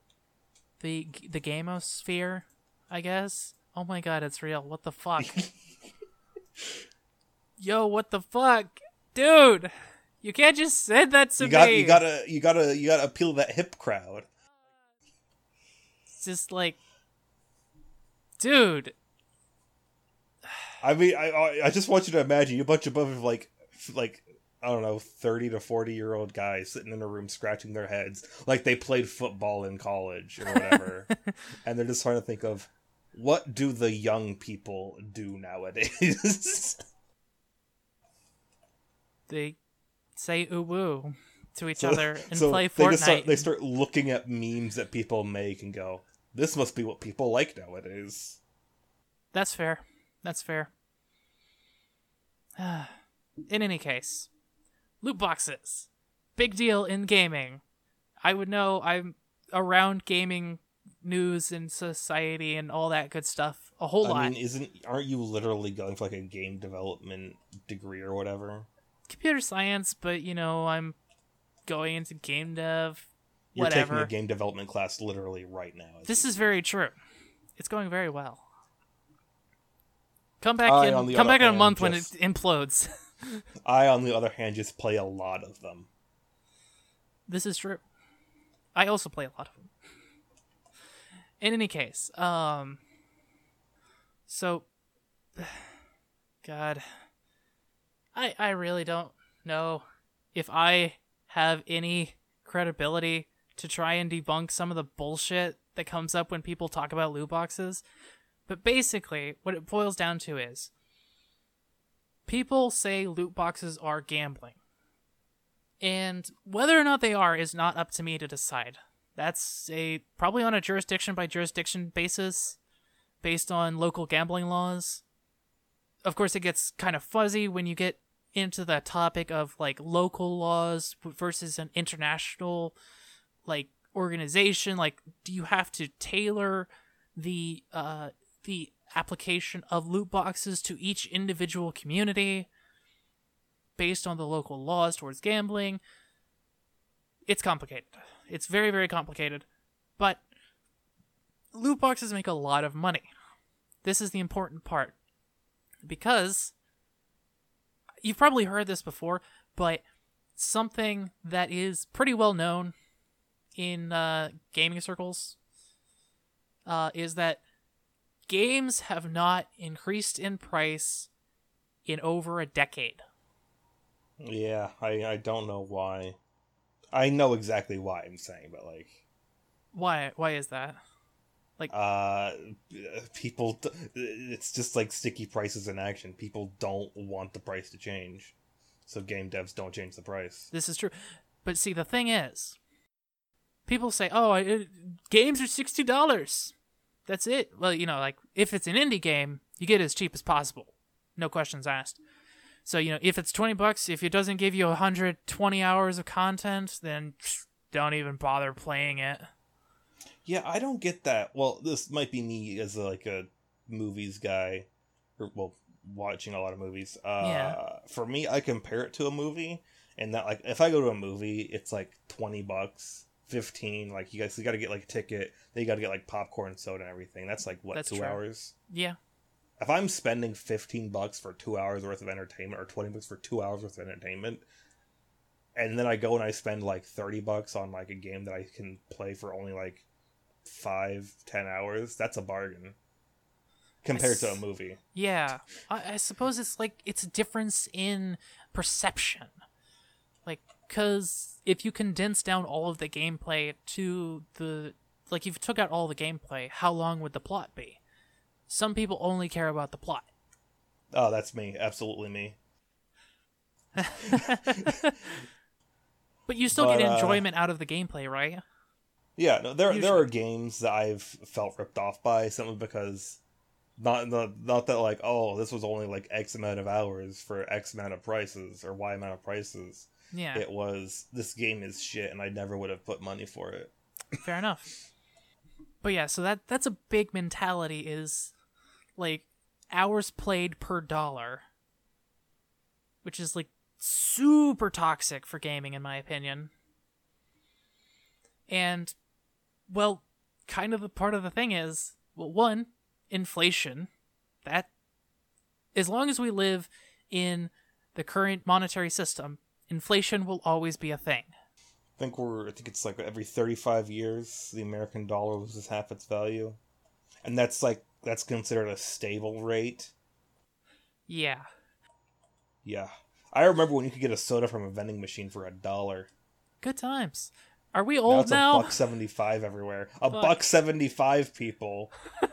the the gamosphere, I guess. Oh my god, it's real. What the fuck? Yo, what the fuck? Dude, you can't just say that to you got, me. you gotta, you gotta, you gotta appeal to that hip crowd. It's just like Dude, I mean, I, I, I just want you to imagine you a bunch of of like, like I don't know, thirty to forty year old guys sitting in a room scratching their heads like they played football in college or whatever, and they're just trying to think of what do the young people do nowadays. they say ooh woo to each So- other and so play they Fortnite. just start they start looking at memes that people make and go, "This must be what people like nowadays." That's fair. That's fair. in any case, loot boxes. Big deal in gaming. I would know I'm around gaming news and society and all that good stuff a whole I lot. mean, isn't aren't you literally going for like a game development degree or whatever? Computer science, but you know, I'm going into game dev. You're Whatever. taking a game development class literally right now. This is very true. It's going very well. Come back I, in come back in a month when just- it implodes. I, on the other hand, just play a lot of them. This is true. I also play a lot of them. In any case, um, so, God, I I really don't know if I have any credibility to try and debunk some of the bullshit that comes up when people talk about loot boxes. But basically, what it boils down to is people say loot boxes are gambling. And whether or not they are is not up to me to decide. That's a probably on a jurisdiction by jurisdiction basis based on local gambling laws. Of course it gets kind of fuzzy when you get into the topic of like local laws versus an international like organization like do you have to tailor the uh the application of loot boxes to each individual community based on the local laws towards gambling. It's complicated. It's very, very complicated. But loot boxes make a lot of money. This is the important part. Because you've probably heard this before, but something that is pretty well known in uh, gaming circles uh, is that games have not increased in price in over a decade. Yeah, I, I don't know why. I know exactly why I'm saying, but like, Why? Why is that? Uh, people, it's just like sticky prices in action. People don't want the price to change, so game devs don't change the price. This is true. But see, the thing is, people say, "Oh, it, games are sixty dollars. That's it." Well, you know, like if it's an indie game, you get it as cheap as possible, no questions asked. So you know, if it's twenty bucks, if it doesn't give you hundred twenty hours of content, then don't even bother playing it. Yeah, I don't get that. Well, this might be me as a, like a movies guy, or well, watching a lot of movies. Uh, Yeah. For me, I compare it to a movie, and that like if I go to a movie, it's like twenty bucks, fifteen. Like you guys, you got to get like a ticket. Then you got to get like popcorn, soda, and everything. That's like what That's two true. hours. Yeah. If I'm spending fifteen bucks for two hours worth of entertainment, or twenty bucks for two hours worth of entertainment, and then I go and I spend like thirty bucks on like a game that I can play for only like five, ten hours, that's a bargain compared to a movie. Yeah, I, I suppose it's like it's a difference in perception. Like, cause if you condense down all of the gameplay to the like, if you took out all the gameplay, how long would the plot be? Some people only care about the plot. Oh, that's me. Absolutely me. But you still But, get uh, enjoyment out of the gameplay, right? Yeah, no, there there are games that I've felt ripped off by simply because not not not that like oh this was only like X amount of hours for X amount of prices or Y amount of prices. Yeah, It was this game is shit and I never would have put money for it. fair enough. But yeah, so that that's a big mentality is like hours played per dollar, which is like super toxic for gaming in my opinion. And well, kind of the part of the thing is, well, one, inflation. That as long as we live in the current monetary system, inflation will always be a thing. I think we're I think it's like every 35 years the American dollar loses half its value. And that's like that's considered a stable rate. Yeah. Yeah. I remember when you could get a soda from a vending machine for a dollar. Good times. Are we Now old it's now? a buck seventy five everywhere. A Fuck. buck seventy five, people.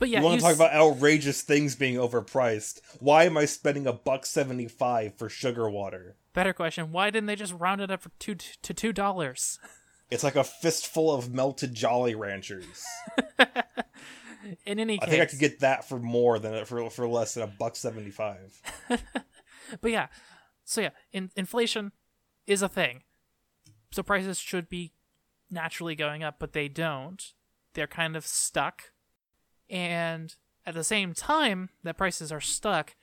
But yeah, you want to talk s- about outrageous things being overpriced? Why am I spending a buck seventy five for sugar water? better question. Why didn't they just round it up for two to two dollars? It's like a fistful of melted Jolly Ranchers. In any I think I could get that for more than for for less than a buck seventy five. But yeah, so yeah, in, inflation is a thing. So prices should be naturally going up, but they don't. They're kind of stuck. And at the same time that prices are stuck,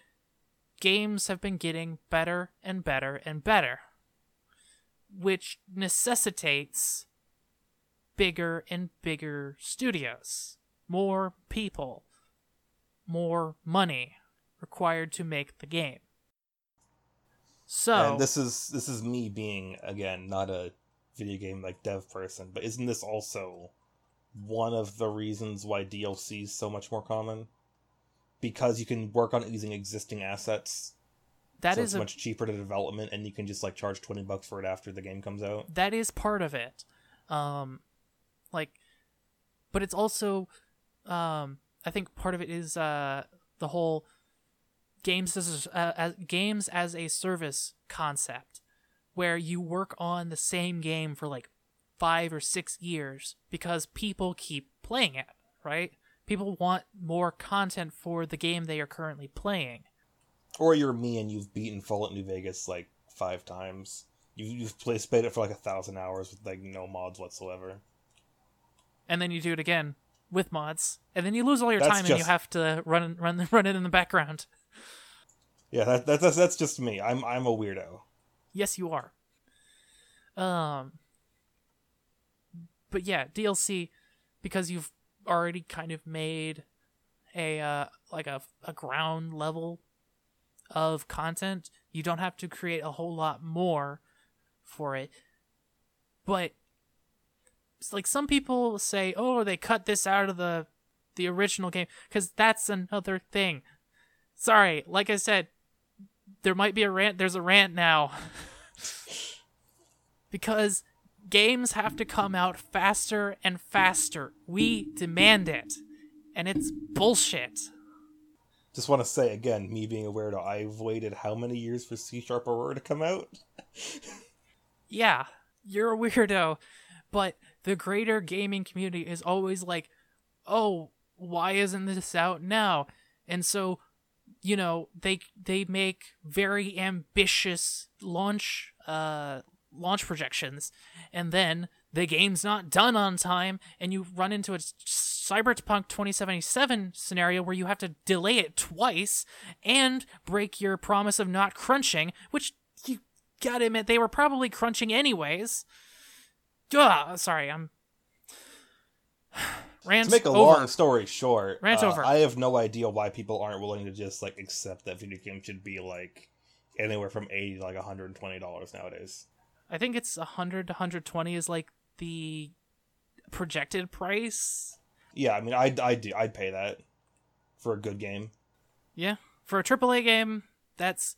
games have been getting better and better and better, which necessitates bigger and bigger studios, more people, more money required to make the game. So And this is this is me being again not a video game like dev person, but isn't this also one of the reasons why DLC is so much more common? Because you can work on using existing assets. that so is it's a much cheaper to development, and you can just like charge twenty bucks for it after the game comes out. that is part of it. Um, like, but it's also, um, I think part of it is uh the whole games as a, uh, as games as a service concept, where you work on the same game for like five or six years because people keep playing it, right? People want more content for the game they are currently playing. Or you're me and you've beaten Fallout New Vegas like five times. You, you've played, played it for like a thousand hours with like no mods whatsoever. and then you do it again with mods, and then you lose all your That's time, and you have to run run run it in the background. Yeah, that, that, that's that's just me. I'm I'm a weirdo. Yes, you are. Um, but yeah, DLC because you've already kind of made a uh, like a a ground level of content. You don't have to create a whole lot more for it. But it's like some people say, "Oh, they cut this out of the the original game," because that's another thing. Sorry, like I said, there might be a rant. There's a rant now. because games have to come out faster and faster. We demand it. And it's bullshit. Just want to say again, me being a weirdo, I've waited how many years for C Sharp Aurora to come out? Yeah, you're a weirdo. But the greater gaming community is always like, oh, why isn't this out now? And so, you know, they they make very ambitious launch uh launch projections and then the game's not done on time and you run into a cyberpunk 2077 scenario where you have to delay it twice and break your promise of not crunching which you gotta admit they were probably crunching anyways. Ugh, sorry i'm Rant to make a over. long story short, Rant uh, over. I have no idea why people aren't willing to just like accept that video games should be like anywhere from eighty to like one hundred and twenty dollars nowadays. I think it's 100 to 120 is like the projected price. Yeah, I mean, I'd I'd do, I'd pay that for a good game. Yeah, for a AAA game, that's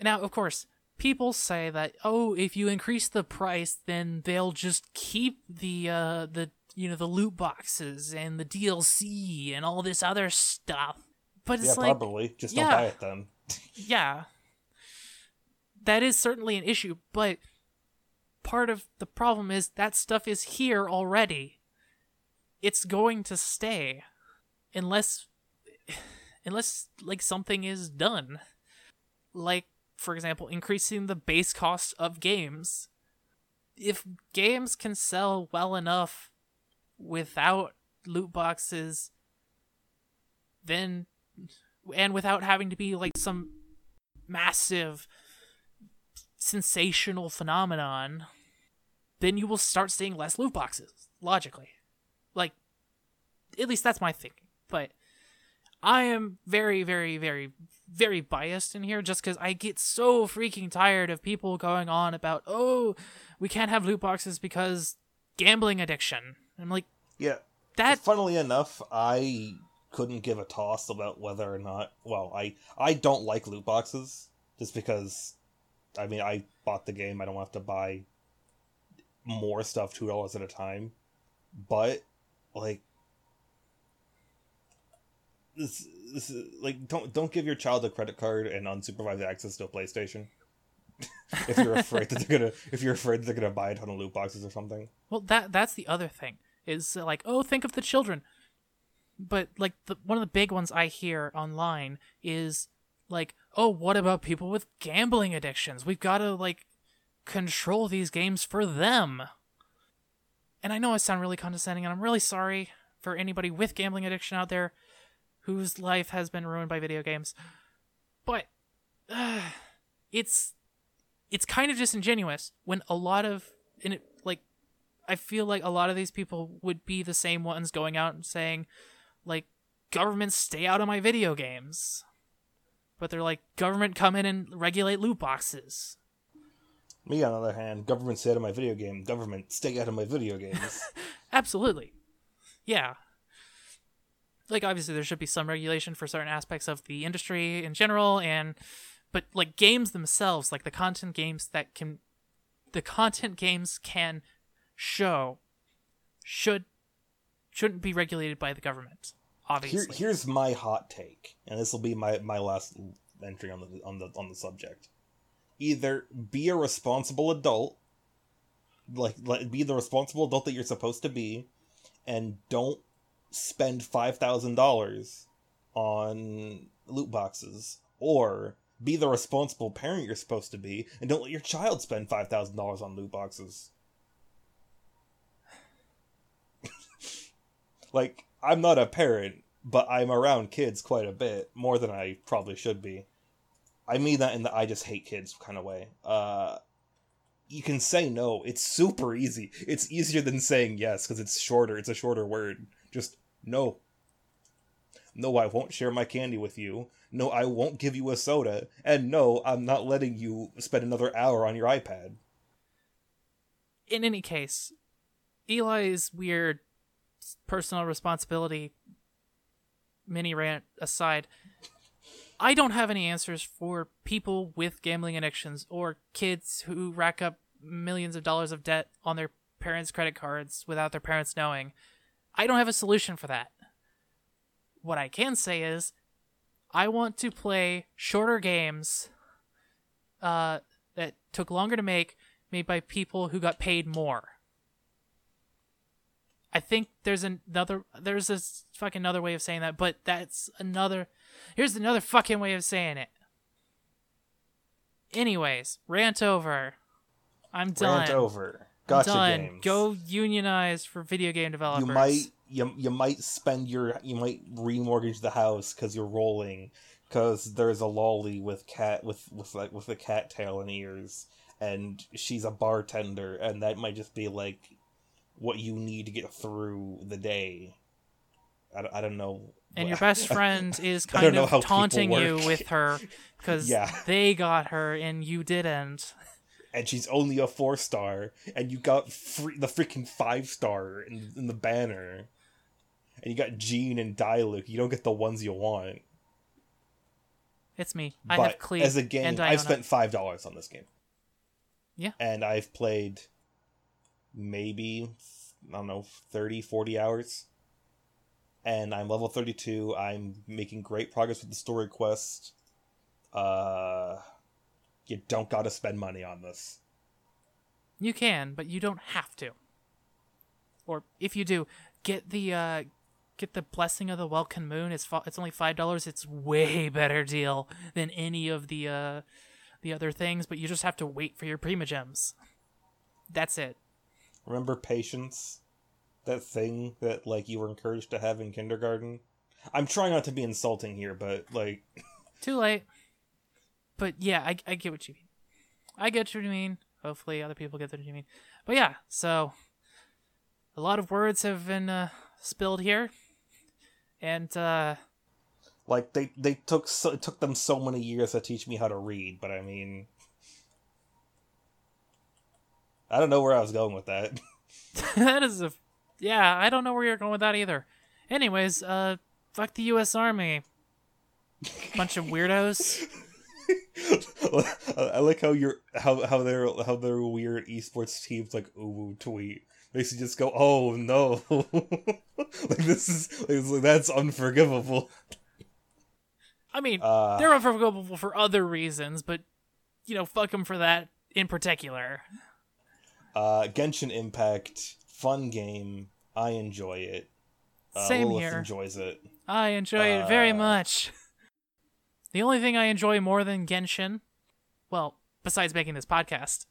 now of course people say that oh, if you increase the price, then they'll just keep the uh the you know the loot boxes and the DLC and all this other stuff. But it's yeah, like probably. Just yeah. don't buy it then. yeah, that is certainly an issue, but part of the problem is that stuff is here already. It's going to stay unless unless like something is done. Like for example, increasing the base cost of games. If games can sell well enough without loot boxes then and without having to be like some massive sensational phenomenon, then you will start seeing less loot boxes, logically. Like, at least that's my thinking. But I am very, very, very, very biased in here just because I get so freaking tired of people going on about, oh, we can't have loot boxes because gambling addiction. I'm like, Yeah. that Funnily enough, I couldn't give a toss about whether or not. Well, I I don't like loot boxes just because. I mean, I bought the game. I don't have to buy more stuff two dollars at a time. But like this, this is, like don't don't give your child a credit card and unsupervised access to a PlayStation. if you're afraid that they're gonna if you're afraid that they're gonna buy a ton of loot boxes or something. Well, that that's the other thing is uh, like, oh, think of the children. But like the one of the big ones I hear online is like, oh, what about people with gambling addictions? We've got to like control these games for them. And I know I sound really condescending, and I'm really sorry for anybody with gambling addiction out there whose life has been ruined by video games. But uh, it's it's kind of disingenuous when a lot of and it I feel like a lot of these people would be the same ones going out and saying, like, government stay out of my video games. But they're like, government come in and regulate loot boxes. Me, on the other hand, government stay out of my video game. Government stay out of my video games. Absolutely. Yeah. Like obviously there should be some regulation for certain aspects of the industry in general and but like games themselves, like the content games that can the content games can show should shouldn't be regulated by the government. Here, Obviously. here's my hot take, and this will be my, my last entry on the on the on the subject. Either be a responsible adult, like, like be the responsible adult that you're supposed to be, and don't spend five thousand dollars on loot boxes, or be the responsible parent you're supposed to be, and don't let your child spend five thousand dollars on loot boxes. Like I'm not a parent, but I'm around kids quite a bit, more than I probably should be. I mean that in the I just hate kids kind of way. Uh you can say no. It's super easy. It's easier than saying yes because it's shorter. It's a shorter word. Just no. No, I won't share my candy with you. No, I won't give you a soda. And no, I'm not letting you spend another hour on your iPad. in any case, Eli's weird personal responsibility mini rant aside, I don't have any answers for people with gambling addictions or kids who rack up millions of dollars of debt on their parents' credit cards without their parents knowing. I don't have a solution for that. What I can say is I want to play shorter games uh, that took longer to make, made by people who got paid more. I think there's another there's this fucking another way of saying that, but that's another here's another fucking way of saying it. Anyways, rant over. I'm done. Rant over. Gacha Done. games. Go unionize for video game developers. you might you, you might spend your you might remortgage the house because you're rolling because there's a lolly with cat with with like with a cat tail and ears and she's a bartender and that might just be like what you need to get through the day i, don't- I don't know and your best friend is kind of taunting you with her because Yeah. they got her and you didn't. and she's only a four star and you got free, the freaking five star in, in the banner and you got Jean and Diluc. You don't get the ones you want. It's me. I but have Cleve as a game, and I've spent five dollars on this game. Yeah. and I've played maybe I don't know 30, 40 hours, and I'm level thirty two. I'm making great progress with the story quest. Uh, you don't got to spend money on this. You can, but you don't have to. Or if you do, get the uh get the blessing of the Welkin Moon. It's fa- it's only five dollars. It's way better deal than any of the uh the other things. But you just have to wait for your Primogems. That's it. Remember patience? That thing that like you were encouraged to have in kindergarten? I'm trying not to be insulting here, but like Too late. But yeah, I I get what you mean. I get what you mean. Hopefully, other people get what you mean. But yeah, so a lot of words have been uh, spilled here, and uh, like they they took so, it took them so many years to teach me how to read, but I mean I don't know where I was going with that. that is a yeah. I don't know where you're going with that either. Anyways, uh, fuck the U.S. Army. Bunch of weirdos. I like how you're how how their how their weird esports teams like ooh tweet makes you just go oh no like this is like, that's unforgivable. I mean, Uh, they're unforgivable for other reasons, but you know, fuck them for that in particular. Uh, Genshin Impact, fun game. I enjoy it. Uh, Same Lilith here. enjoys it. I enjoy it very Uh, much. The only thing I enjoy more than Genshin, well, besides making this podcast,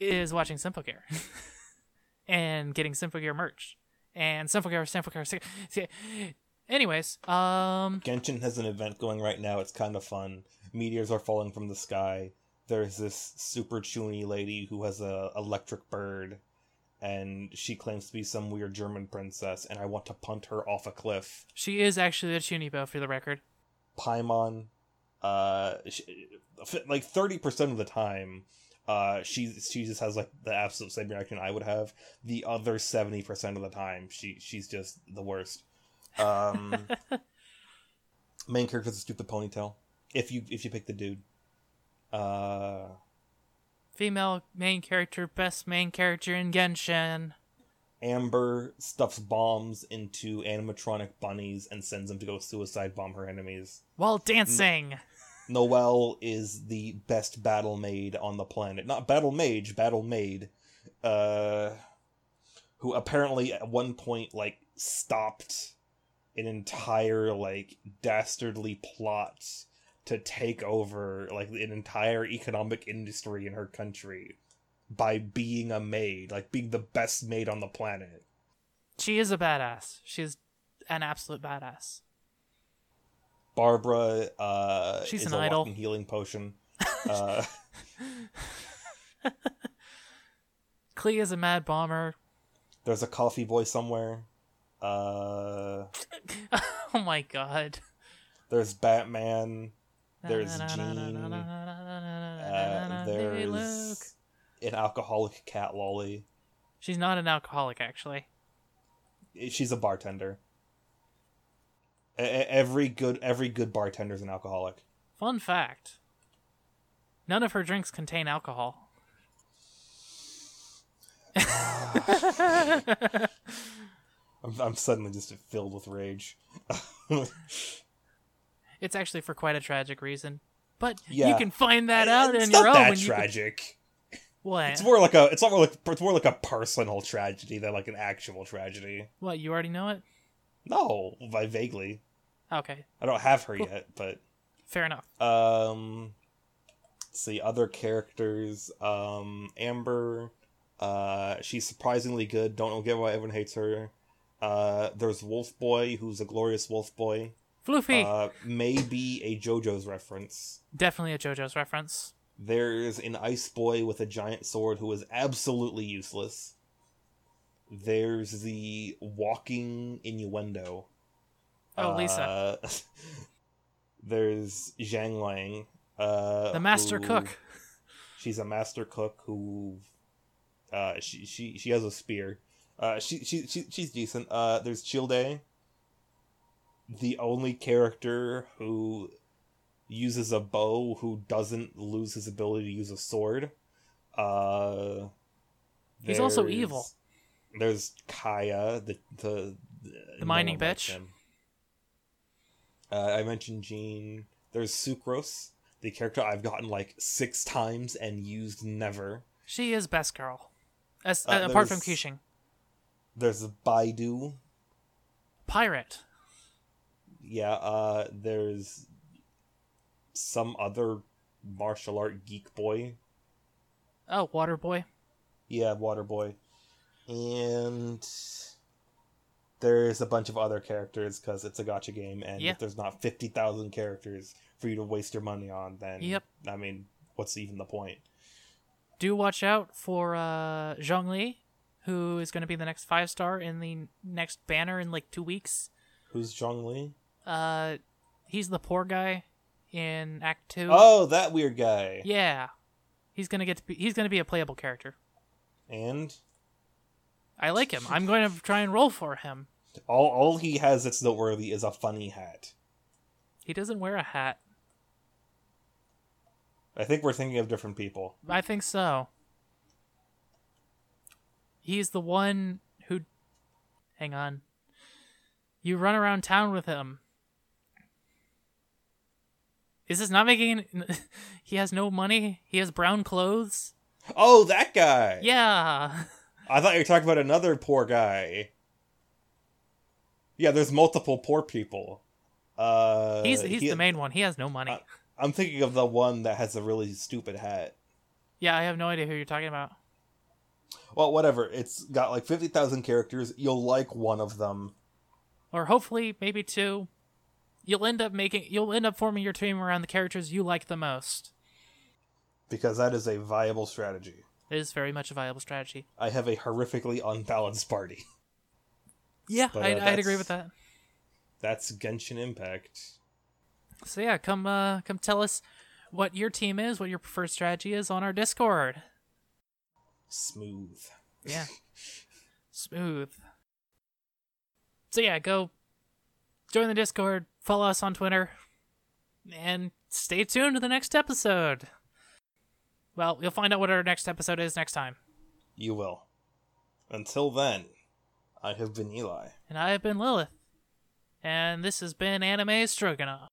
is watching Symphogear and getting Symphogear merch and Symphogear, Symphogear. Sy- Sy- Anyways, um, Genshin has an event going right now. It's kind of fun. Meteors are falling from the sky. There's this super chuny lady who has a electric bird, and she claims to be some weird German princess. And I want to punt her off a cliff. she is actually a Chunibo for the record. Paimon, uh, she, like thirty percent of the time, uh, she she just has like the absolute same reaction I would have. The other seventy percent of the time, she she's just the worst. Um, main character's a stupid ponytail. If you if you pick the dude, uh, Female main character, best main character in Genshin. Amber stuffs bombs into animatronic bunnies and sends them to go suicide bomb her enemies. While dancing. Noelle is the best battle maid on the planet. Not battle mage, battle maid. Uh, who apparently at one point like stopped an entire like dastardly plot to take over like an entire economic industry in her country by being a maid, like being the best maid on the planet. She is a badass. She's an absolute badass. Barbara uh She's is an a idol. walking healing potion. Uh Klee is a mad bomber. There's a coffee boy somewhere. Uh, Oh my god. there's Batman. There's Jean. Uh, there's an alcoholic cat lolly. She's not an alcoholic, actually. She's a bartender. E- Every good every good bartender's an alcoholic. Fun fact none of her drinks contain alcohol. I'm, I'm suddenly just filled with rage. It's actually for quite a tragic reason. But Yeah. you can find that out it's on your own. Not that you can- tragic. What? It's more like a it's not more like it's more like a personal tragedy than like an actual tragedy. What, you already know it? No, by vaguely. Okay, I don't have her Cool. yet, but fair enough. Um, let's see other characters. Um, Amber. Uh, she's surprisingly good. Don't get why everyone hates her. Uh, there's Wolf Boy, who's a glorious Wolf Boy. Floofy. Uh, maybe a JoJo's reference. Definitely a JoJo's reference. There's an Ice Boy with a giant sword who is absolutely useless. There's the walking innuendo. Oh, Lisa. Uh, there's Xiangling. Uh, The master who- cook. She's a master cook who, uh, she she she has a spear. Uh, she she, she she's decent. Uh, there's Childe, the only character who uses a bow who doesn't lose his ability to use a sword. Uh, He's also evil. There's Kaeya, the the The mining likes bitch. Uh, I mentioned Jean. There's Sucrose, the character I've gotten like six times and used never. She is best girl. As, Uh, apart from Keqing. There's Beidou. Pirate. Yeah, uh, there's some other martial art geek boy. Oh, Water Boy. Yeah, Water Boy. And there's a bunch of other characters because it's a gacha game, and Yeah. if there's not 50,000 characters for you to waste your money on, then, Yep. I mean, what's even the point? Do watch out for uh, Zhongli, who is going to be the next five star in the next banner in like two weeks. Who's Zhongli? Uh, he's the poor guy in Act Two. Oh, that weird guy. Yeah, he's gonna get to be. He's gonna be a playable character. And I like him. I'm going to try and roll for him. all, all he has that's noteworthy is a funny hat. He doesn't wear a hat. I think we're thinking of different people. I think so. He's the one who. Hang on. You run around town with him. Is this not making? he has no money. He has brown clothes. Oh, that guy! Yeah. I thought you were talking about another poor guy. Yeah, there's multiple poor people. Uh, He's he's he- the main one. He has no money. Uh, I'm thinking of the one that has a really stupid hat. yeah, I have no idea who you're talking about. Well, whatever. It's got like 50,000 characters. You'll like one of them. Or hopefully maybe two. You'll end up making you'll end up forming your team around the characters you like the most. Because that is a viable strategy. It is very much a viable strategy. I have a horrifically unbalanced party. Yeah, But, uh, I'd, I'd agree with that. That's Genshin Impact. So yeah, come uh come tell us what your team is, what your preferred strategy is on our Discord. Smooth. Yeah. Smooth. So yeah, go join the Discord, follow us on Twitter, and stay tuned to the next episode. Well, you'll find out what our next episode is next time. You will. Until then, I have been Eli. And I have been Lilith. And this has been Anime Stroganoff.